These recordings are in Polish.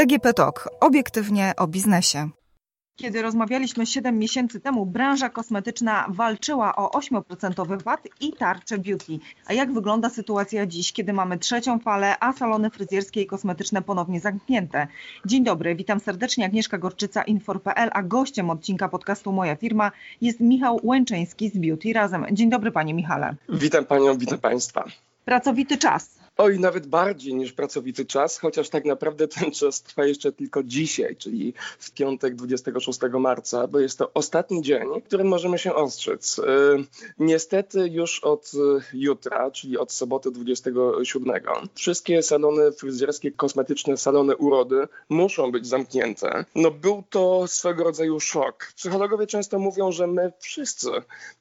DGP Talk. Obiektywnie o biznesie. Kiedy rozmawialiśmy 7 miesięcy temu, branża kosmetyczna walczyła o 8% VAT i tarczę beauty. A jak wygląda sytuacja dziś, kiedy mamy trzecią falę, a salony fryzjerskie i kosmetyczne ponownie zamknięte? Dzień dobry, witam serdecznie. Agnieszka Gorczyca, Infor.pl, a gościem odcinka podcastu Moja Firma jest Michał Łęczyński z Beauty Razem. Dzień dobry, panie Michale. Witam panią, witam państwa. Pracowity czas. Oj, nawet bardziej niż pracowity czas, chociaż tak naprawdę ten czas trwa jeszcze tylko dzisiaj, czyli w piątek 26 marca, bo jest to ostatni dzień, w którym możemy się ostrzec. E, niestety już od jutra, czyli od soboty 27, wszystkie salony fryzjerskie, kosmetyczne, salony urody muszą być zamknięte. No był to swego rodzaju szok. Psychologowie często mówią, że my wszyscy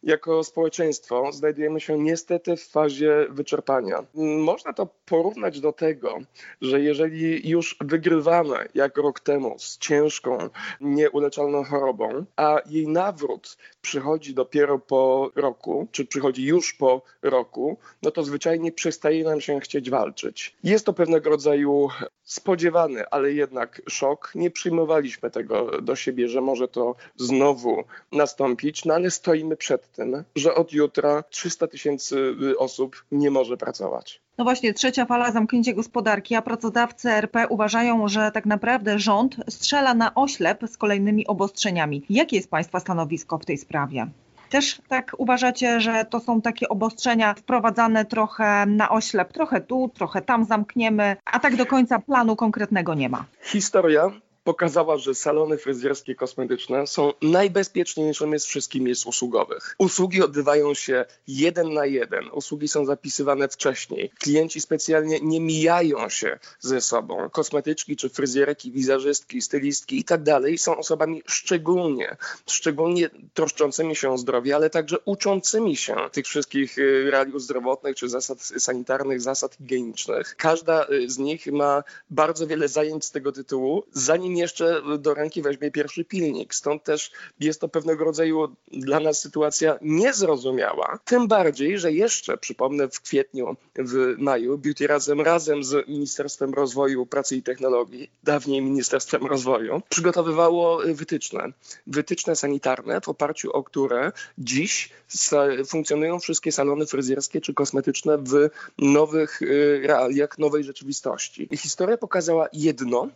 jako społeczeństwo znajdujemy się niestety w fazie wyczerpania. Można to porównać do tego, że jeżeli już wygrywamy jak rok temu z ciężką, nieuleczalną chorobą, a jej nawrót przychodzi dopiero po roku, czy przychodzi już po roku, no to zwyczajnie przestaje nam się chcieć walczyć. Jest to pewnego rodzaju spodziewany, ale jednak szok. Nie przyjmowaliśmy tego do siebie, że może to znowu nastąpić, no ale stoimy przed tym, że od jutra 300 tysięcy osób nie może pracować. No właśnie, trzecia fala zamknięcia gospodarki, a pracodawcy RP uważają, że tak naprawdę rząd strzela na oślep z kolejnymi obostrzeniami. Jakie jest Państwa stanowisko w tej sprawie? Też tak uważacie, że to są takie obostrzenia wprowadzane trochę na oślep, trochę tu, trochę tam zamkniemy, a tak do końca planu konkretnego nie ma? Historia pokazała, że salony fryzjerskie kosmetyczne są najbezpieczniejszymi z wszystkich miejsc usługowych. Usługi odbywają się jeden na jeden, usługi są zapisywane wcześniej. Klienci specjalnie nie mijają się ze sobą. Kosmetyczki czy fryzjerki, wizerzystki, stylistki i tak dalej są osobami szczególnie, szczególnie troszczącymi się o zdrowie, ale także uczącymi się tych wszystkich y, realiów zdrowotnych czy zasad sanitarnych, zasad higienicznych. Każda y, z nich ma bardzo wiele zajęć z tego tytułu, zanim jeszcze do ręki weźmie pierwszy pilnik. Stąd też jest to pewnego rodzaju dla nas sytuacja niezrozumiała. Tym bardziej, że jeszcze, przypomnę, w kwietniu, w maju Beauty razem, razem z Ministerstwem Rozwoju, Pracy i Technologii, dawniej Ministerstwem Rozwoju, przygotowywało wytyczne. Wytyczne sanitarne, w oparciu o które dziś funkcjonują wszystkie salony fryzjerskie czy kosmetyczne w nowych y, realiach, nowej rzeczywistości. Historia pokazała jedno,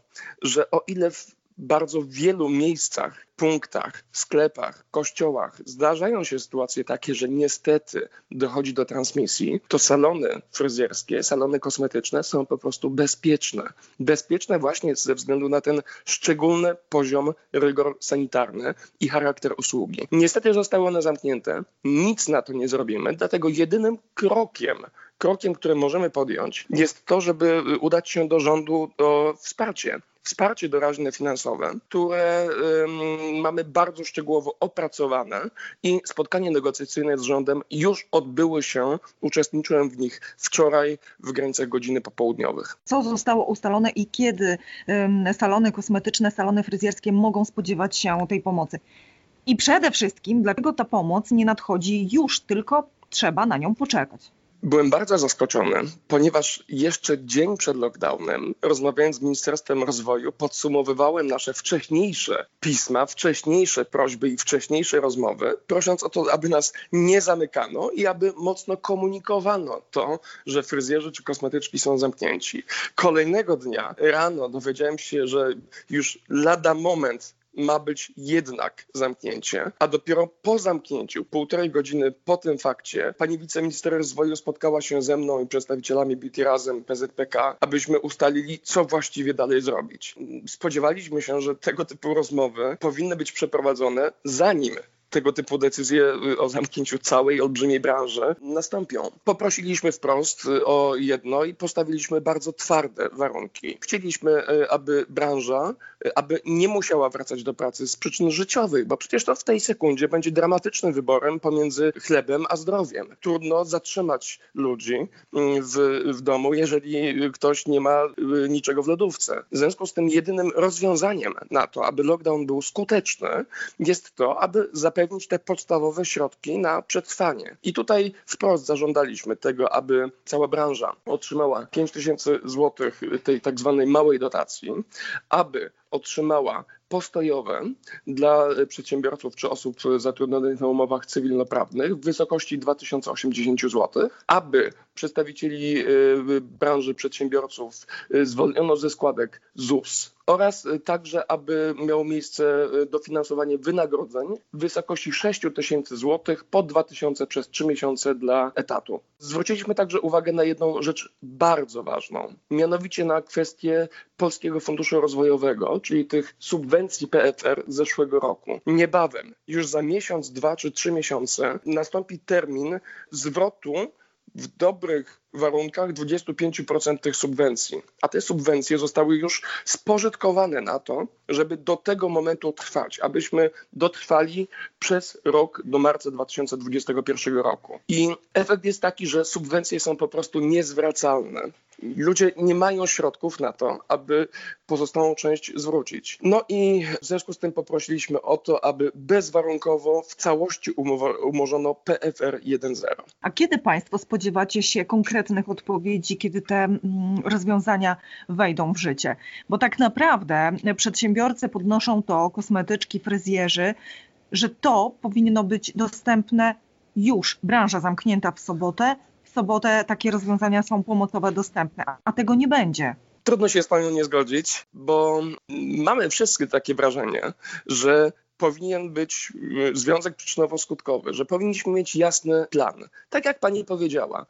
że o ile w bardzo wielu miejscach, punktach, sklepach, kościołach zdarzają się sytuacje takie, że niestety dochodzi do transmisji, to salony fryzjerskie, salony kosmetyczne są po prostu bezpieczne. Bezpieczne właśnie ze względu na ten szczególny poziom rygor sanitarny i charakter usługi. Niestety zostały one zamknięte, nic na to nie zrobimy, dlatego jedynym krokiem, krokiem, który możemy podjąć, jest to, żeby udać się do rządu o wsparcie wsparcie doraźne finansowe, które mamy bardzo szczegółowo opracowane i spotkanie negocjacyjne z rządem już odbyły się, uczestniczyłem w nich wczoraj w granicach godziny popołudniowych. Co zostało ustalone i kiedy salony kosmetyczne, salony fryzjerskie mogą spodziewać się tej pomocy? I przede wszystkim, dlaczego ta pomoc nie nadchodzi już, tylko trzeba na nią poczekać? Byłem bardzo zaskoczony, ponieważ jeszcze dzień przed lockdownem, rozmawiając z Ministerstwem Rozwoju, podsumowywałem nasze wcześniejsze pisma, wcześniejsze prośby i wcześniejsze rozmowy, prosząc o to, aby nas nie zamykano i aby mocno komunikowano to, że fryzjerzy czy kosmetyczki są zamknięci. Kolejnego dnia rano dowiedziałem się, że już lada moment ma być jednak zamknięcie, a dopiero po zamknięciu, półtorej godziny po tym fakcie, pani wiceminister rozwoju spotkała się ze mną i przedstawicielami Beauty Razem, PZPK, abyśmy ustalili, co właściwie dalej zrobić. Spodziewaliśmy się, że tego typu rozmowy powinny być przeprowadzone zanim tego typu decyzje y, o zamknięciu całej olbrzymiej branży nastąpią. Poprosiliśmy wprost y, o jedno i postawiliśmy bardzo twarde warunki. Chcieliśmy, y, aby branża, aby nie musiała wracać do pracy z przyczyn życiowych, bo przecież to w tej sekundzie będzie dramatycznym wyborem pomiędzy chlebem a zdrowiem. Trudno zatrzymać ludzi w, w domu, jeżeli ktoś nie ma niczego w lodówce. W związku z tym jedynym rozwiązaniem na to, aby lockdown był skuteczny, jest to, aby zapewnić zapewnić te podstawowe środki na przetrwanie. I tutaj wprost zażądaliśmy tego, aby cała branża otrzymała 5 tysięcy złotych tej tak zwanej małej dotacji, aby otrzymała postojowe dla przedsiębiorców czy osób zatrudnionych na umowach cywilnoprawnych w wysokości 2080 zł, aby przedstawicieli y, branży przedsiębiorców y, zwolniono ze składek ZUS oraz także, aby miało miejsce dofinansowanie wynagrodzeń w wysokości 6 tysięcy złotych po 2 tysiące przez 3 miesiące dla etatu. Zwróciliśmy także uwagę na jedną rzecz bardzo ważną, mianowicie na kwestię Polskiego Funduszu Rozwojowego, czyli tych subwencji PFR z zeszłego roku. Niebawem, już za miesiąc, dwa czy trzy miesiące, nastąpi termin zwrotu w dobrych warunkach 25% tych subwencji. A te subwencje zostały już spożytkowane na to, żeby do tego momentu trwać, abyśmy dotrwali przez rok do marca 2021 roku. I efekt jest taki, że subwencje są po prostu niezwracalne. Ludzie nie mają środków na to, aby pozostałą część zwrócić. No i w związku z tym poprosiliśmy o to, aby bezwarunkowo w całości umorzono PFR 1.0. A kiedy Państwo spodziewacie się konkretnych odpowiedzi, kiedy te mm, rozwiązania wejdą w życie? Bo tak naprawdę przedsiębiorcy podnoszą to, kosmetyczki, fryzjerzy, że to powinno być dostępne już. Branża zamknięta w sobotę, sobotę takie rozwiązania są pomocowe dostępne, a tego nie będzie. Trudno się z Panią nie zgodzić, bo mamy wszyscy takie wrażenie, że powinien być y, związek przyczynowo-skutkowy, że powinniśmy mieć jasny plan. Tak jak Pani powiedziała,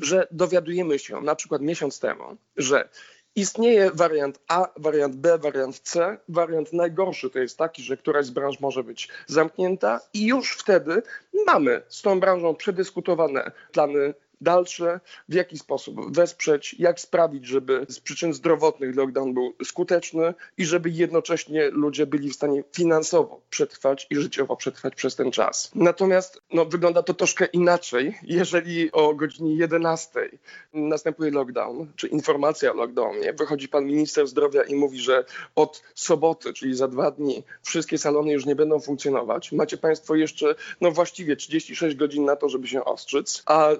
że dowiadujemy się na przykład miesiąc temu, że Istnieje wariant A, wariant B, wariant C. Wariant najgorszy to jest taki, że któraś z branż może być zamknięta i już wtedy mamy z tą branżą przedyskutowane plany dalsze, w jaki sposób wesprzeć, jak sprawić, żeby z przyczyn zdrowotnych lockdown był skuteczny i żeby jednocześnie ludzie byli w stanie finansowo przetrwać i życiowo przetrwać przez ten czas. Natomiast no, wygląda to troszkę inaczej, jeżeli o godzinie 11 następuje lockdown, czy informacja o lockdownie, wychodzi pan minister zdrowia i mówi, że od soboty, czyli za dwa dni, wszystkie salony już nie będą funkcjonować. Macie państwo jeszcze, no właściwie 36 godzin na to, żeby się ostrzyc, a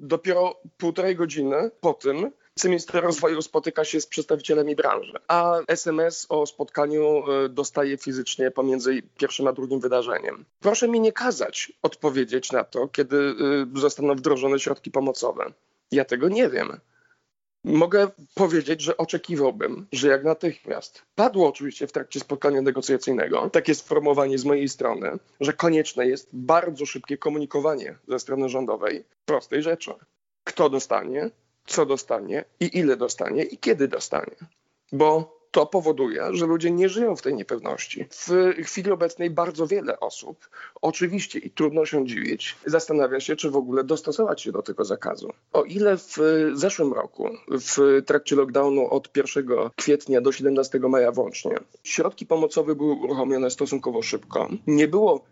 Dopiero półtorej godziny po tym Wiceminister rozwoju spotyka się z przedstawicielami branży, a SMS o spotkaniu e, dostaje fizycznie pomiędzy pierwszym a drugim wydarzeniem. Proszę mi nie kazać odpowiedzieć na to, kiedy e, zostaną wdrożone środki pomocowe. Ja tego nie wiem. Mogę powiedzieć, że oczekiwałbym, że jak natychmiast padło oczywiście w trakcie spotkania negocjacyjnego takie sformułowanie z mojej strony, że konieczne jest bardzo szybkie komunikowanie ze strony rządowej prostej rzeczy. Kto dostanie, co dostanie i ile dostanie i kiedy dostanie. Bo to powoduje, że ludzie nie żyją w tej niepewności. W chwili obecnej bardzo wiele osób, oczywiście i trudno się dziwić, zastanawia się, czy w ogóle dostosować się do tego zakazu. O ile w zeszłym roku, w trakcie lockdownu od 1 kwietnia do 17 maja włącznie, środki pomocowe były uruchomione stosunkowo szybko, nie było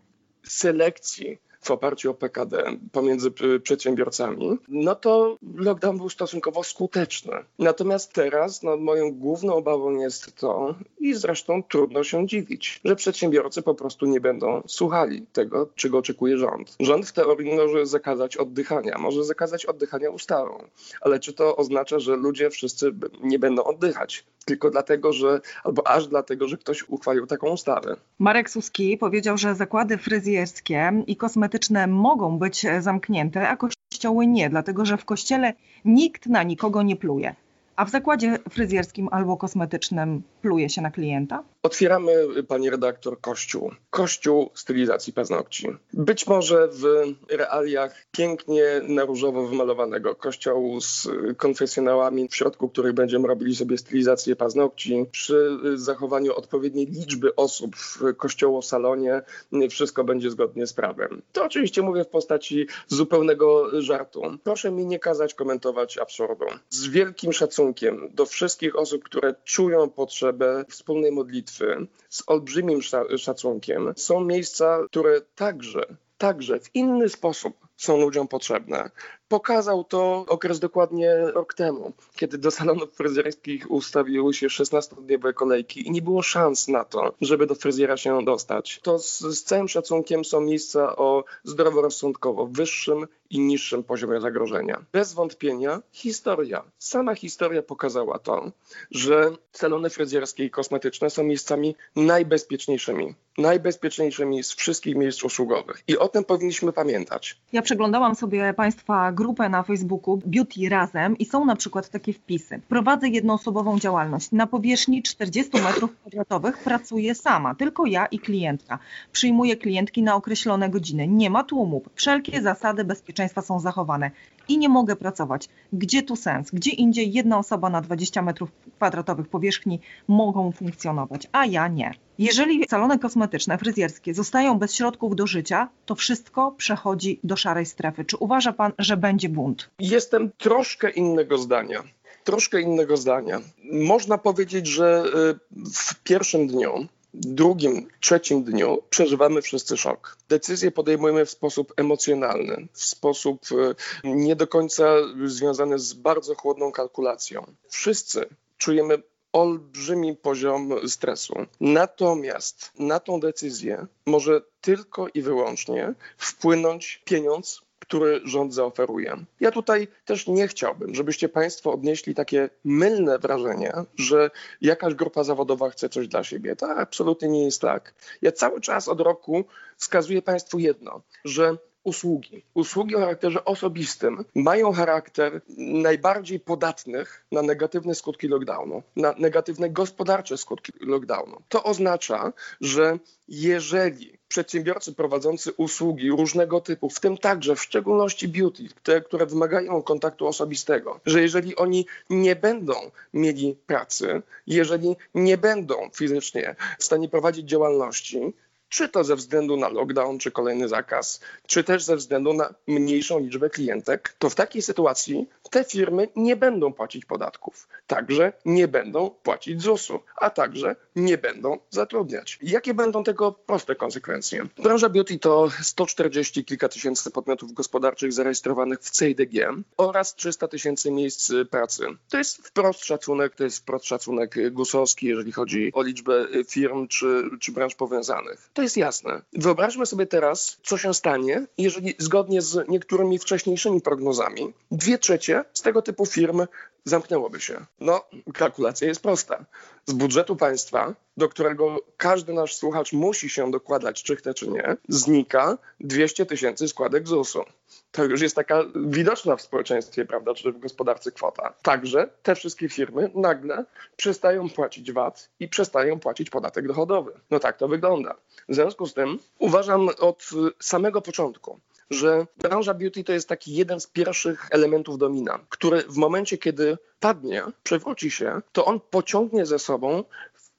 selekcji w oparciu o PKD pomiędzy przedsiębiorcami, no to lockdown był stosunkowo skuteczny. Natomiast teraz no, moją główną obawą jest to, i zresztą trudno się dziwić, że przedsiębiorcy po prostu nie będą słuchali tego, czego oczekuje rząd. Rząd w teorii może zakazać oddychania, może zakazać oddychania ustawą, ale czy to oznacza, że ludzie wszyscy nie będą oddychać? Tylko dlatego, że, albo aż dlatego, że ktoś uchwalił taką ustawę. Marek Suski powiedział, że zakłady fryzjerskie i kosmetyczne mogą być zamknięte, a kościoły nie, dlatego że w kościele nikt na nikogo nie pluje. A w zakładzie fryzjerskim albo kosmetycznym pluje się na klienta? Otwieramy, pani redaktor, kościół. Kościół stylizacji paznokci. Być może w realiach pięknie na różowo wymalowanego kościołu z konfesjonałami, w środku których będziemy robili sobie stylizację paznokci, przy zachowaniu odpowiedniej liczby osób w kościoło-salonie, wszystko będzie zgodnie z prawem. To oczywiście mówię w postaci zupełnego żartu. Proszę mi nie kazać komentować absurdu. Z wielkim szacunkiem do wszystkich osób, które czują potrzebę wspólnej modlitwy, z olbrzymim szacunkiem są miejsca, które także, także w inny sposób są ludziom potrzebne. Pokazał to okres dokładnie rok temu, kiedy do salonów fryzjerskich ustawiły się 16-dniowe kolejki i nie było szans na to, żeby do fryzjera się dostać. To z, z całym szacunkiem są miejsca o zdroworozsądkowo wyższym i niższym poziomie zagrożenia. Bez wątpienia historia, sama historia pokazała to, że salony fryzjerskie i kosmetyczne są miejscami najbezpieczniejszymi najbezpieczniejszymi z wszystkich miejsc usługowych. I o tym powinniśmy pamiętać. Ja przeglądałam sobie Państwa grupę na Facebooku Beauty Razem i są na przykład takie wpisy. Prowadzę jednoosobową działalność. Na powierzchni 40 metrów kwadratowych pracuję sama, tylko ja i klientka. Przyjmuję klientki na określone godziny. Nie ma tłumów. Wszelkie zasady bezpieczeństwa są zachowane i nie mogę pracować. Gdzie tu sens? Gdzie indziej jedna osoba na 20 metrów kwadratowych powierzchni mogą funkcjonować, a ja nie. Jeżeli salony kosmetyczne, fryzjerskie zostają bez środków do życia, to wszystko przechodzi do szarej strefy. Czy uważa pan, że będzie bunt? Jestem troszkę innego zdania. Troszkę innego zdania. Można powiedzieć, że y, w pierwszym dniu drugim, trzecim dniu przeżywamy wszyscy szok. Decyzje podejmujemy w sposób emocjonalny, w sposób y, nie do końca związany z bardzo chłodną kalkulacją. Wszyscy czujemy olbrzymi poziom stresu. Natomiast na tą decyzję może tylko i wyłącznie wpłynąć pieniądz, który rząd zaoferuje. Ja tutaj też nie chciałbym, żebyście Państwo odnieśli takie mylne wrażenie, że jakaś grupa zawodowa chce coś dla siebie. To absolutnie nie jest tak. Ja cały czas od roku wskazuję Państwu jedno, że usługi. Usługi o charakterze osobistym mają charakter najbardziej podatnych na negatywne skutki lockdownu, na negatywne gospodarcze skutki lockdownu. To oznacza, że jeżeli przedsiębiorcy prowadzący usługi różnego typu, w tym także w szczególności beauty, te, które wymagają kontaktu osobistego, że jeżeli oni nie będą mieli pracy, jeżeli nie będą fizycznie w stanie prowadzić działalności, czy to ze względu na lockdown, czy kolejny zakaz, czy też ze względu na mniejszą liczbę klientek, to w takiej sytuacji te firmy nie będą płacić podatków, także nie będą płacić ZUS-u, a także nie będą zatrudniać. Jakie będą tego proste konsekwencje? Branża beauty to 140 kilka tysięcy podmiotów gospodarczych zarejestrowanych w CIDG oraz 300 tysięcy miejsc pracy. To jest wprost szacunek, to jest wprost szacunek gusowski, jeżeli chodzi o liczbę firm czy, czy branż powiązanych. To jest jasne. Wyobraźmy sobie teraz, co się stanie, jeżeli zgodnie z niektórymi wcześniejszymi prognozami dwie trzecie z tego typu firm zamknęłoby się. No, kalkulacja jest prosta. Z budżetu państwa, do którego każdy nasz słuchacz musi się dokładać, czy chce, czy nie, znika 200 tysięcy składek ZUS-u. To już jest taka widoczna w społeczeństwie, prawda, czy w gospodarce kwota. Także te wszystkie firmy nagle przestają płacić VAT i przestają płacić podatek dochodowy. No tak to wygląda. W związku z tym uważam od samego początku, że branża beauty to jest taki jeden z pierwszych elementów domina, który w momencie, kiedy padnie, przewróci się, to on pociągnie ze sobą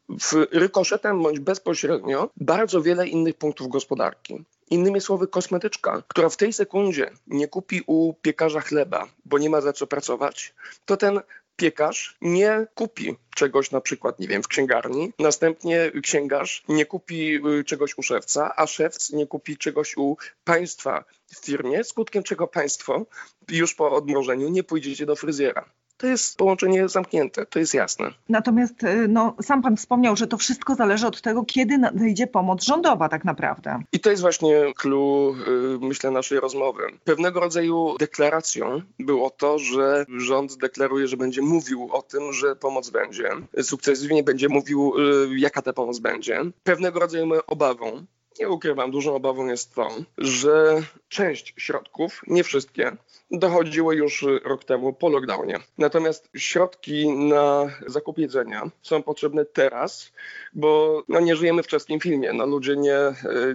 w rykoszetem bądź bezpośrednio bardzo wiele innych punktów gospodarki. Innymi słowy, kosmetyczka, która w tej sekundzie nie kupi u piekarza chleba, bo nie ma za co pracować, to ten piekarz nie kupi czegoś na przykład, nie wiem, w księgarni, następnie księgarz nie kupi y, czegoś u szewca, a szewc nie kupi czegoś u państwa w firmie, skutkiem czego państwo już po odmrożeniu nie pójdziecie do fryzjera to jest połączenie zamknięte, to jest jasne. Natomiast y, no, sam pan wspomniał, że to wszystko zależy od tego, kiedy nadejdzie pomoc rządowa tak naprawdę. I to jest właśnie clue, myślę, naszej rozmowy. Pewnego rodzaju deklaracją było to, że rząd deklaruje, że będzie mówił o tym, że pomoc będzie. Sukcesywnie będzie mówił, y, jaka ta pomoc będzie. Pewnego rodzaju obawą nie ukrywam, dużą obawą jest to, że część środków, nie wszystkie, dochodziły już rok temu po lockdownie. Natomiast środki na zakup jedzenia są potrzebne teraz, bo no, nie żyjemy w czeskim filmie. No, ludzie nie,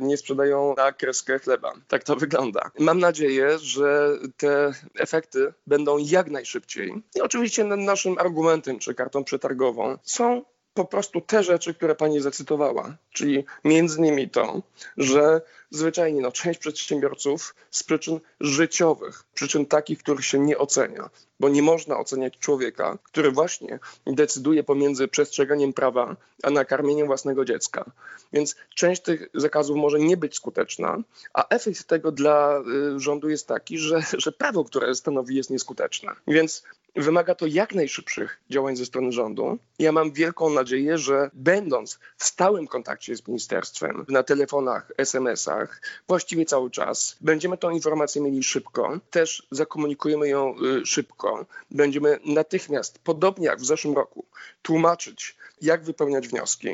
nie sprzedają na kreskę chleba. Tak to wygląda. Mam nadzieję, że te efekty będą jak najszybciej. I oczywiście naszym argumentem czy kartą przetargową są po prostu te rzeczy, które pani zacytowała, czyli między innymi to, że zwyczajnie no, część przedsiębiorców z przyczyn życiowych, przyczyn takich, których się nie ocenia, bo nie można oceniać człowieka, który właśnie decyduje pomiędzy przestrzeganiem prawa a nakarmieniem własnego dziecka. Więc część tych zakazów może nie być skuteczna, a efekt tego dla y, rządu jest taki, że, że prawo, które stanowi, jest nieskuteczne. Więc wymaga to jak najszybszych działań ze strony rządu. Ja mam wielką nadzieję, że będąc w stałym kontakcie z ministerstwem, na telefonach, SMS-ach, właściwie cały czas, będziemy tą informację mieli szybko, też zakomunikujemy ją y, szybko. Będziemy natychmiast, podobnie jak w zeszłym roku, tłumaczyć, jak wypełniać wnioski.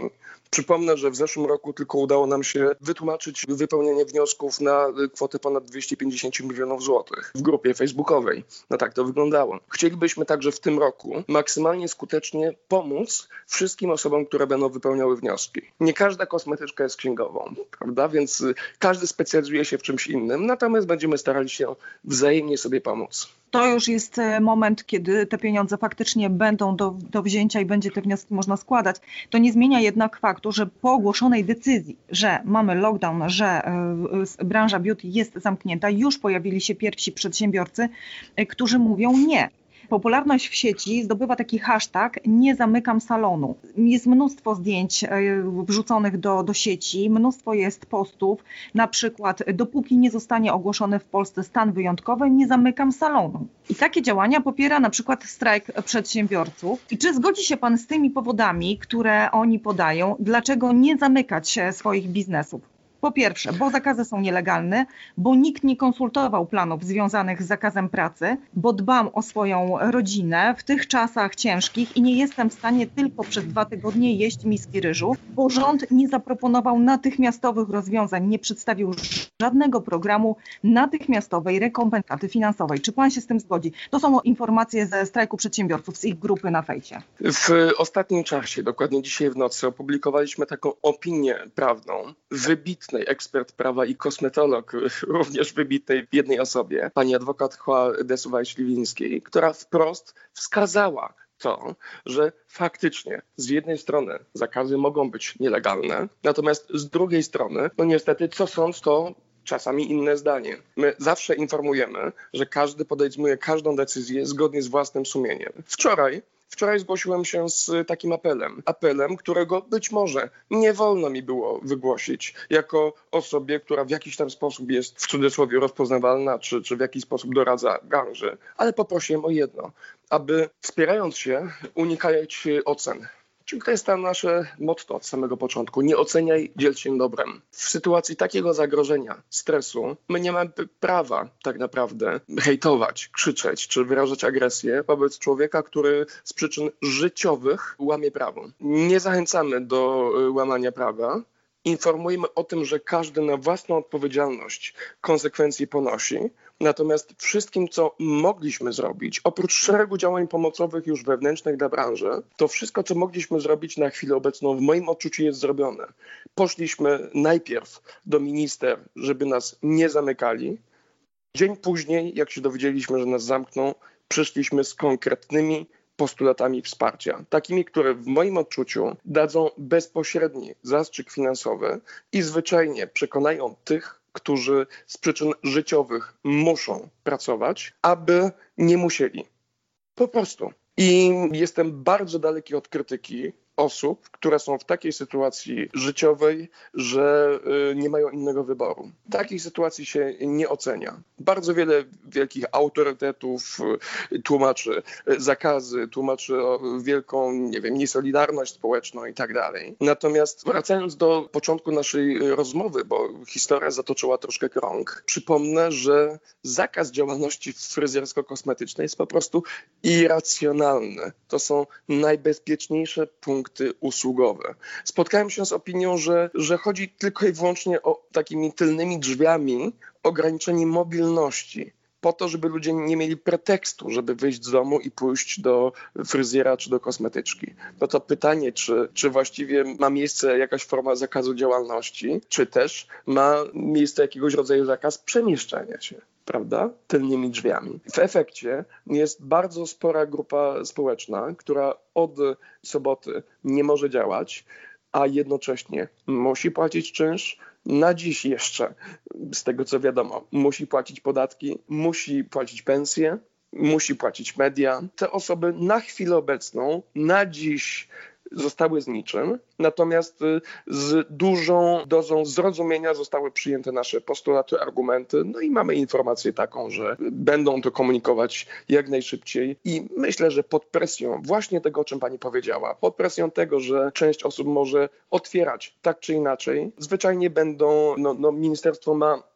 Przypomnę, że w zeszłym roku tylko udało nam się wytłumaczyć wypełnienie wniosków na kwotę ponad 250 milionów złotych w grupie facebookowej. No tak to wyglądało. Chcielibyśmy także w tym roku maksymalnie skutecznie pomóc wszystkim osobom, które będą wypełniały wnioski. Nie każda kosmetyczka jest księgową, prawda? Więc każdy specjalizuje się w czymś innym, natomiast będziemy starali się wzajemnie sobie pomóc to już jest e, moment, kiedy te pieniądze faktycznie będą do, do wzięcia i będzie te wnioski można składać. To nie zmienia jednak faktu, że po ogłoszonej decyzji, że mamy lockdown, że e, branża beauty jest zamknięta, już pojawili się pierwsi przedsiębiorcy, e, którzy mówią nie popularność w sieci zdobywa taki hashtag nie zamykam salonu. Jest mnóstwo zdjęć e, wrzuconych do, do sieci, mnóstwo jest postów, na przykład dopóki nie zostanie ogłoszony w Polsce stan wyjątkowy, nie zamykam salonu. I takie działania popiera na przykład strajk przedsiębiorców. I czy zgodzi się Pan z tymi powodami, które oni podają, dlaczego nie zamykać swoich biznesów? Po pierwsze, bo zakazy są nielegalne, bo nikt nie konsultował planów związanych z zakazem pracy, bo dbam o swoją rodzinę w tych czasach ciężkich i nie jestem w stanie tylko przez dwa tygodnie jeść miski ryżu, bo rząd nie zaproponował natychmiastowych rozwiązań, nie przedstawił żadnego programu natychmiastowej rekompensaty finansowej. Czy pan się z tym zgodzi? To są informacje ze strajku przedsiębiorców, z ich grupy na fejcie. W ostatnim czasie, dokładnie dzisiaj w nocy, opublikowaliśmy taką opinię prawną, wybitną wybitnej ekspert prawa i kosmetolog, również wybitnej w jednej osobie, pani adwokat Chła Desuwaj-Śliwińskiej, która wprost wskazała to, że faktycznie z jednej strony zakazy mogą być nielegalne, natomiast z drugiej strony, no niestety, co sąd, to czasami inne zdanie. My zawsze informujemy, że każdy podejmuje każdą decyzję zgodnie z własnym sumieniem. Wczoraj Wczoraj zgłosiłem się z takim apelem. Apelem, którego być może nie wolno mi było wygłosić jako osobie, która w jakiś tam sposób jest w cudzysłowie rozpoznawalna, czy, czy w jakiś sposób doradza branży. Ale poprosiłem o jedno, aby wspierając się unikać ocen To jest tam nasze motto od samego początku. Nie oceniaj, dziel się dobrem. W sytuacji takiego zagrożenia, stresu, my nie mamy prawa tak naprawdę hejtować, krzyczeć czy wyrażać agresję wobec człowieka, który z przyczyn życiowych łamie prawo. Nie zachęcamy do y, łamania prawa, informujemy o tym, że każdy na własną odpowiedzialność konsekwencje ponosi. Natomiast wszystkim, co mogliśmy zrobić, oprócz szeregu działań pomocowych już wewnętrznych dla branży, to wszystko, co mogliśmy zrobić na chwilę obecną, w moim odczuciu jest zrobione. Poszliśmy najpierw do minister, żeby nas nie zamykali. Dzień później, jak się dowiedzieliśmy, że nas zamkną, przyszliśmy z konkretnymi postulatami wsparcia, takimi, które w moim odczuciu dadzą bezpośredni zastrzyk finansowy i zwyczajnie przekonają tych, którzy z przyczyn życiowych muszą pracować, aby nie musieli. Po prostu. I jestem bardzo daleki od krytyki osób, które są w takiej sytuacji życiowej, że y, nie mają innego wyboru. Takiej sytuacji się nie ocenia. Bardzo wiele wielkich autorytetów y, tłumaczy y, zakazy, tłumaczy wielką, nie wiem, niesolidarność społeczną i tak dalej. Natomiast wracając do początku naszej rozmowy, bo historia zatoczyła troszkę krąg, przypomnę, że zakaz działalności fryzjersko-kosmetycznej jest po prostu irracjonalny. To są najbezpieczniejsze punkty produkty usługowe. Spotkałem się z opinią, że, że chodzi tylko i wyłącznie o takimi tylnymi drzwiami ograniczenie mobilności po to, żeby ludzie nie mieli pretekstu, żeby wyjść z domu i pójść do fryzjera czy do kosmetyczki. No to pytanie, czy, czy właściwie ma miejsce jakaś forma zakazu działalności, czy też ma miejsce jakiegoś rodzaju zakaz przemieszczania się prawda, tylnymi drzwiami. W efekcie jest bardzo spora grupa społeczna, która od soboty nie może działać, a jednocześnie musi płacić czynsz, na dziś jeszcze, z tego co wiadomo, musi płacić podatki, musi płacić pensje, musi płacić media. Te osoby na chwilę obecną, na dziś zostały z niczym, natomiast y, z dużą dozą zrozumienia zostały przyjęte nasze postulaty, argumenty, no i mamy informację taką, że będą to komunikować jak najszybciej i myślę, że pod presją właśnie tego, o czym pani powiedziała, pod presją tego, że część osób może otwierać tak czy inaczej, zwyczajnie będą, no, no ministerstwo ma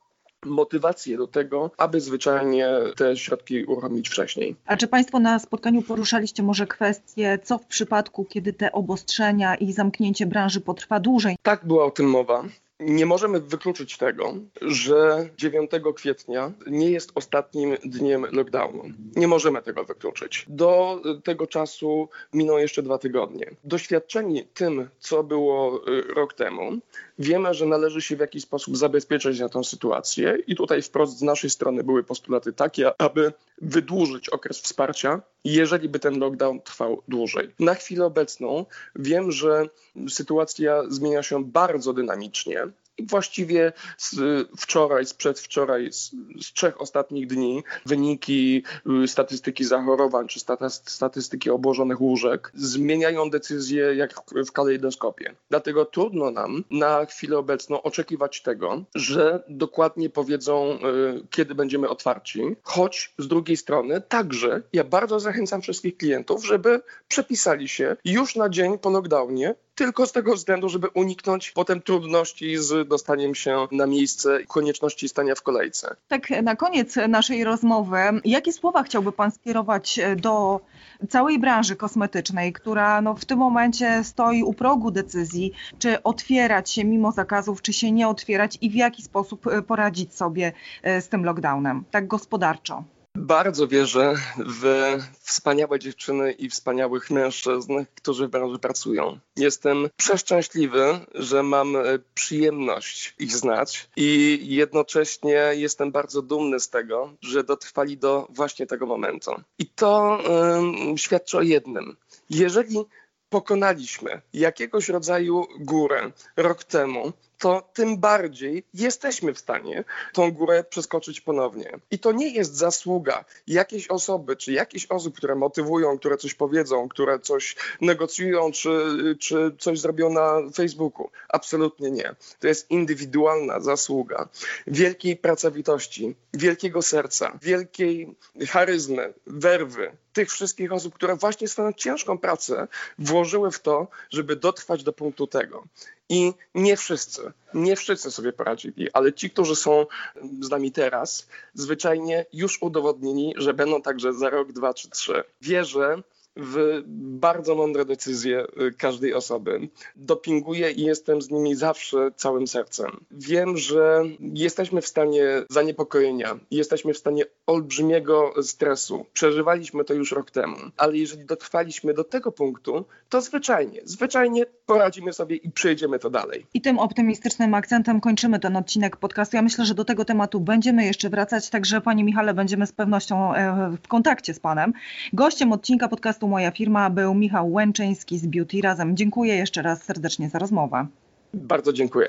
motywację do tego, aby zwyczajnie te środki uruchomić wcześniej. A czy Państwo na spotkaniu poruszaliście może kwestię, co w przypadku, kiedy te obostrzenia i zamknięcie branży potrwa dłużej? Tak, była o tym mowa. Nie możemy wykluczyć tego, że 9 kwietnia nie jest ostatnim dniem lockdownu. Nie możemy tego wykluczyć. Do tego czasu miną jeszcze dwa tygodnie. Doświadczeni tym, co było y, rok temu, wiemy, że należy się w jakiś sposób zabezpieczyć na tę sytuację i tutaj wprost z naszej strony były postulaty takie, aby wydłużyć okres wsparcia, jeżeli by ten lockdown trwał dłużej. Na chwilę obecną wiem, że sytuacja zmienia się bardzo dynamicznie. Właściwie z wczoraj, z przedwczoraj, z, z trzech ostatnich dni wyniki y, statystyki zachorowań czy statystyki obłożonych łóżek zmieniają decyzje jak w kalejdoskopie. Dlatego trudno nam na chwilę obecną oczekiwać tego, że dokładnie powiedzą, y, kiedy będziemy otwarci, choć z drugiej strony także ja bardzo zachęcam wszystkich klientów, żeby przepisali się już na dzień po lockdownie tylko z tego względu, żeby uniknąć potem trudności z dostaniem się na miejsce i konieczności stania w kolejce. Tak, na koniec naszej rozmowy, jakie słowa chciałby Pan skierować do całej branży kosmetycznej, która no, w tym momencie stoi u progu decyzji, czy otwierać się mimo zakazów, czy się nie otwierać i w jaki sposób poradzić sobie e, z tym lockdownem, tak gospodarczo? Bardzo wierzę w wspaniałe dziewczyny i wspaniałych mężczyzn, którzy w branży pracują. Jestem przeszczęśliwy, że mam e, przyjemność ich znać i jednocześnie jestem bardzo dumny z tego, że dotrwali do właśnie tego momentu. I to um, świadczy o jednym. Jeżeli pokonaliśmy jakiegoś rodzaju górę rok temu, to tym bardziej jesteśmy w stanie tą górę przeskoczyć ponownie. I to nie jest zasługa jakiejś osoby, czy jakichś osób, które motywują, które coś powiedzą, które coś negocjują, czy, czy coś zrobią na Facebooku. Absolutnie nie. To jest indywidualna zasługa wielkiej pracowitości, wielkiego serca, wielkiej charyzmy, werwy, tych wszystkich osób, które właśnie swoją ciężką pracę włożyły w to, żeby dotrwać do punktu tego. I nie wszyscy, nie wszyscy sobie poradzili, ale ci, którzy są z nami teraz, zwyczajnie już udowodnili, że będą także za rok, dwa czy trzy. Wierzę, w bardzo mądre decyzje y, każdej osoby. Dopinguję i jestem z nimi zawsze całym sercem. Wiem, że jesteśmy w stanie zaniepokojenia, jesteśmy w stanie olbrzymiego stresu. Przeżywaliśmy to już rok temu, ale jeżeli dotrwaliśmy do tego punktu, to zwyczajnie, zwyczajnie poradzimy sobie i przejdziemy to dalej. I tym optymistycznym akcentem kończymy ten odcinek podcastu. Ja myślę, że do tego tematu będziemy jeszcze wracać, także Panie Michale, będziemy z pewnością e, w kontakcie z Panem. Gościem odcinka podcastu Moja Firma był Michał Łęczyński z Beauty Razem. Dziękuję jeszcze raz serdecznie za rozmowę. Bardzo dziękuję.